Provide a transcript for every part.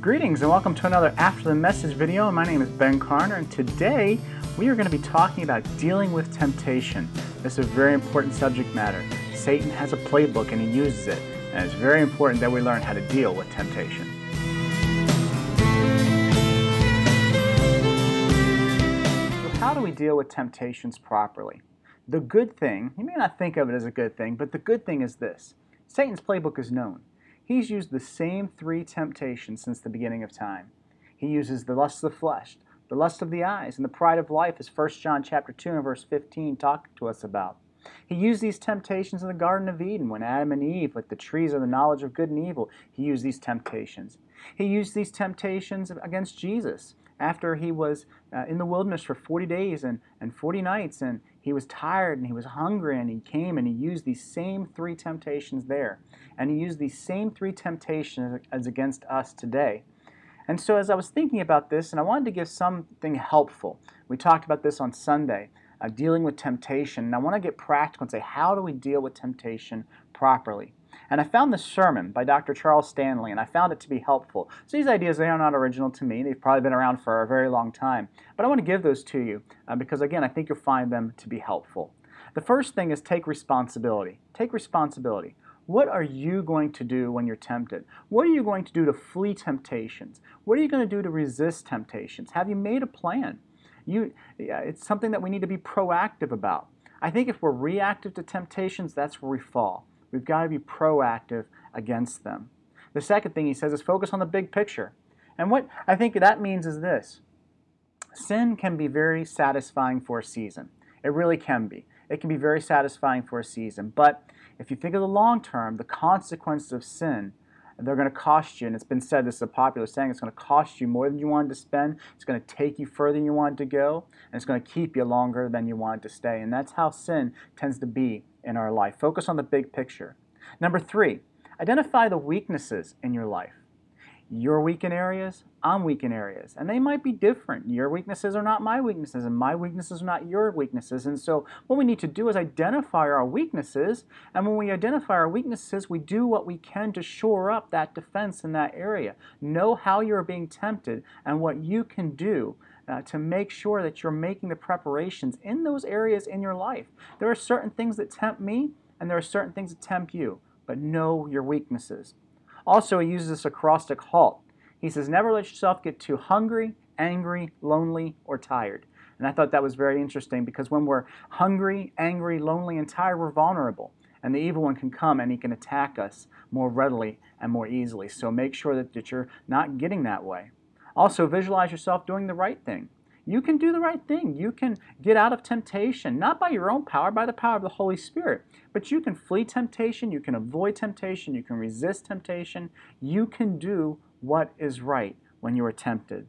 Greetings and welcome to another After the Message video. My name is Ben Carner and today we are going to be talking about dealing with temptation. This is a very important subject matter. Satan has a playbook and he uses it, and it's very important that we learn how to deal with temptation. So, how do we deal with temptations properly? The good thing, you may not think of it as a good thing, but the good thing is this Satan's playbook is known. He's used the same three temptations since the beginning of time. He uses the lust of the flesh, the lust of the eyes, and the pride of life, as 1 John chapter 2 and verse 15 talk to us about. He used these temptations in the Garden of Eden when Adam and Eve, with the trees of the knowledge of good and evil, he used these temptations. He used these temptations against Jesus after he was uh, in the wilderness for 40 days and, and 40 nights, and he was tired and he was hungry, and he came and he used these same three temptations there. And he used these same three temptations as against us today. And so, as I was thinking about this, and I wanted to give something helpful, we talked about this on Sunday, uh, dealing with temptation. And I want to get practical and say, how do we deal with temptation properly? And I found this sermon by Dr. Charles Stanley, and I found it to be helpful. So these ideas, they are not original to me. They've probably been around for a very long time. But I want to give those to you uh, because, again, I think you'll find them to be helpful. The first thing is take responsibility. Take responsibility. What are you going to do when you're tempted? What are you going to do to flee temptations? What are you going to do to resist temptations? Have you made a plan? You, it's something that we need to be proactive about. I think if we're reactive to temptations, that's where we fall. We've got to be proactive against them. The second thing he says is focus on the big picture. And what I think that means is this sin can be very satisfying for a season. It really can be. It can be very satisfying for a season. But if you think of the long term, the consequences of sin, they're going to cost you. And it's been said, this is a popular saying, it's going to cost you more than you wanted to spend. It's going to take you further than you wanted to go. And it's going to keep you longer than you wanted to stay. And that's how sin tends to be in our life. Focus on the big picture. Number three, identify the weaknesses in your life. You're weak in areas, I'm weak in areas, and they might be different. Your weaknesses are not my weaknesses, and my weaknesses are not your weaknesses. And so, what we need to do is identify our weaknesses, and when we identify our weaknesses, we do what we can to shore up that defense in that area. Know how you're being tempted and what you can do uh, to make sure that you're making the preparations in those areas in your life. There are certain things that tempt me, and there are certain things that tempt you, but know your weaknesses. Also, he uses this acrostic HALT. He says, Never let yourself get too hungry, angry, lonely, or tired. And I thought that was very interesting because when we're hungry, angry, lonely, and tired, we're vulnerable. And the evil one can come and he can attack us more readily and more easily. So make sure that, that you're not getting that way. Also, visualize yourself doing the right thing. You can do the right thing. You can get out of temptation, not by your own power, by the power of the Holy Spirit. But you can flee temptation, you can avoid temptation, you can resist temptation. You can do what is right when you are tempted.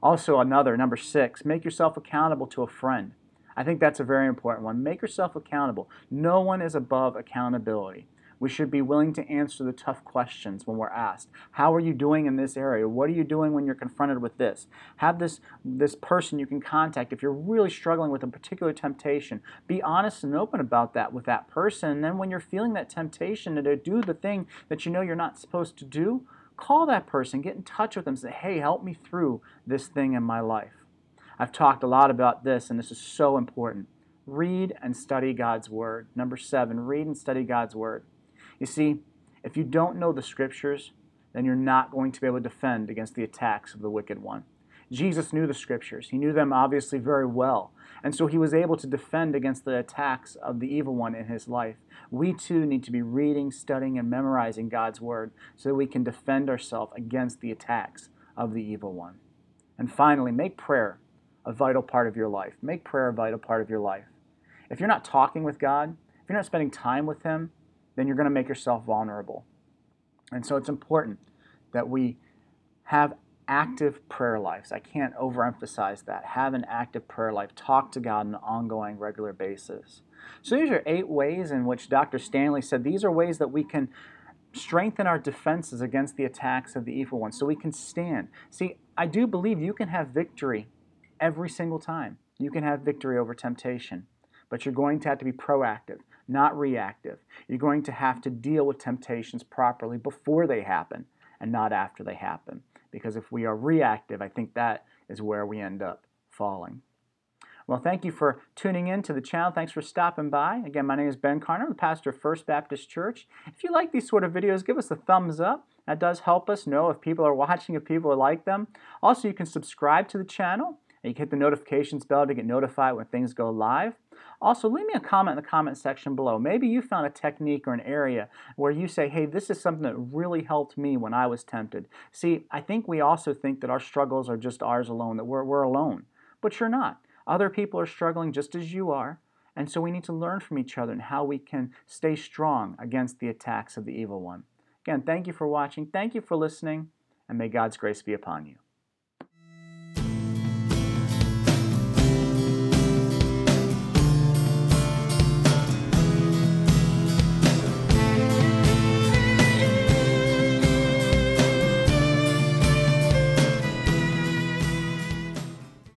Also, another, number six, make yourself accountable to a friend. I think that's a very important one. Make yourself accountable. No one is above accountability. We should be willing to answer the tough questions when we're asked. How are you doing in this area? What are you doing when you're confronted with this? Have this, this person you can contact if you're really struggling with a particular temptation. Be honest and open about that with that person. And then when you're feeling that temptation to do the thing that you know you're not supposed to do, call that person, get in touch with them, say, hey, help me through this thing in my life. I've talked a lot about this, and this is so important. Read and study God's Word. Number seven, read and study God's Word. You see, if you don't know the scriptures, then you're not going to be able to defend against the attacks of the wicked one. Jesus knew the scriptures. He knew them obviously very well. And so he was able to defend against the attacks of the evil one in his life. We too need to be reading, studying, and memorizing God's word so that we can defend ourselves against the attacks of the evil one. And finally, make prayer a vital part of your life. Make prayer a vital part of your life. If you're not talking with God, if you're not spending time with Him, then you're going to make yourself vulnerable. And so it's important that we have active prayer lives. I can't overemphasize that. Have an active prayer life. Talk to God on an ongoing, regular basis. So these are eight ways in which Dr. Stanley said these are ways that we can strengthen our defenses against the attacks of the evil one so we can stand. See, I do believe you can have victory every single time. You can have victory over temptation, but you're going to have to be proactive not reactive. You're going to have to deal with temptations properly before they happen and not after they happen. Because if we are reactive, I think that is where we end up falling. Well, thank you for tuning in to the channel. Thanks for stopping by. Again, my name is Ben Carner, I'm the pastor of First Baptist Church. If you like these sort of videos, give us a thumbs up. That does help us know if people are watching, if people like them. Also, you can subscribe to the channel. You can hit the notifications bell to get notified when things go live. Also, leave me a comment in the comment section below. Maybe you found a technique or an area where you say, hey, this is something that really helped me when I was tempted. See, I think we also think that our struggles are just ours alone, that we're, we're alone. But you're not. Other people are struggling just as you are, and so we need to learn from each other and how we can stay strong against the attacks of the evil one. Again, thank you for watching, thank you for listening, and may God's grace be upon you.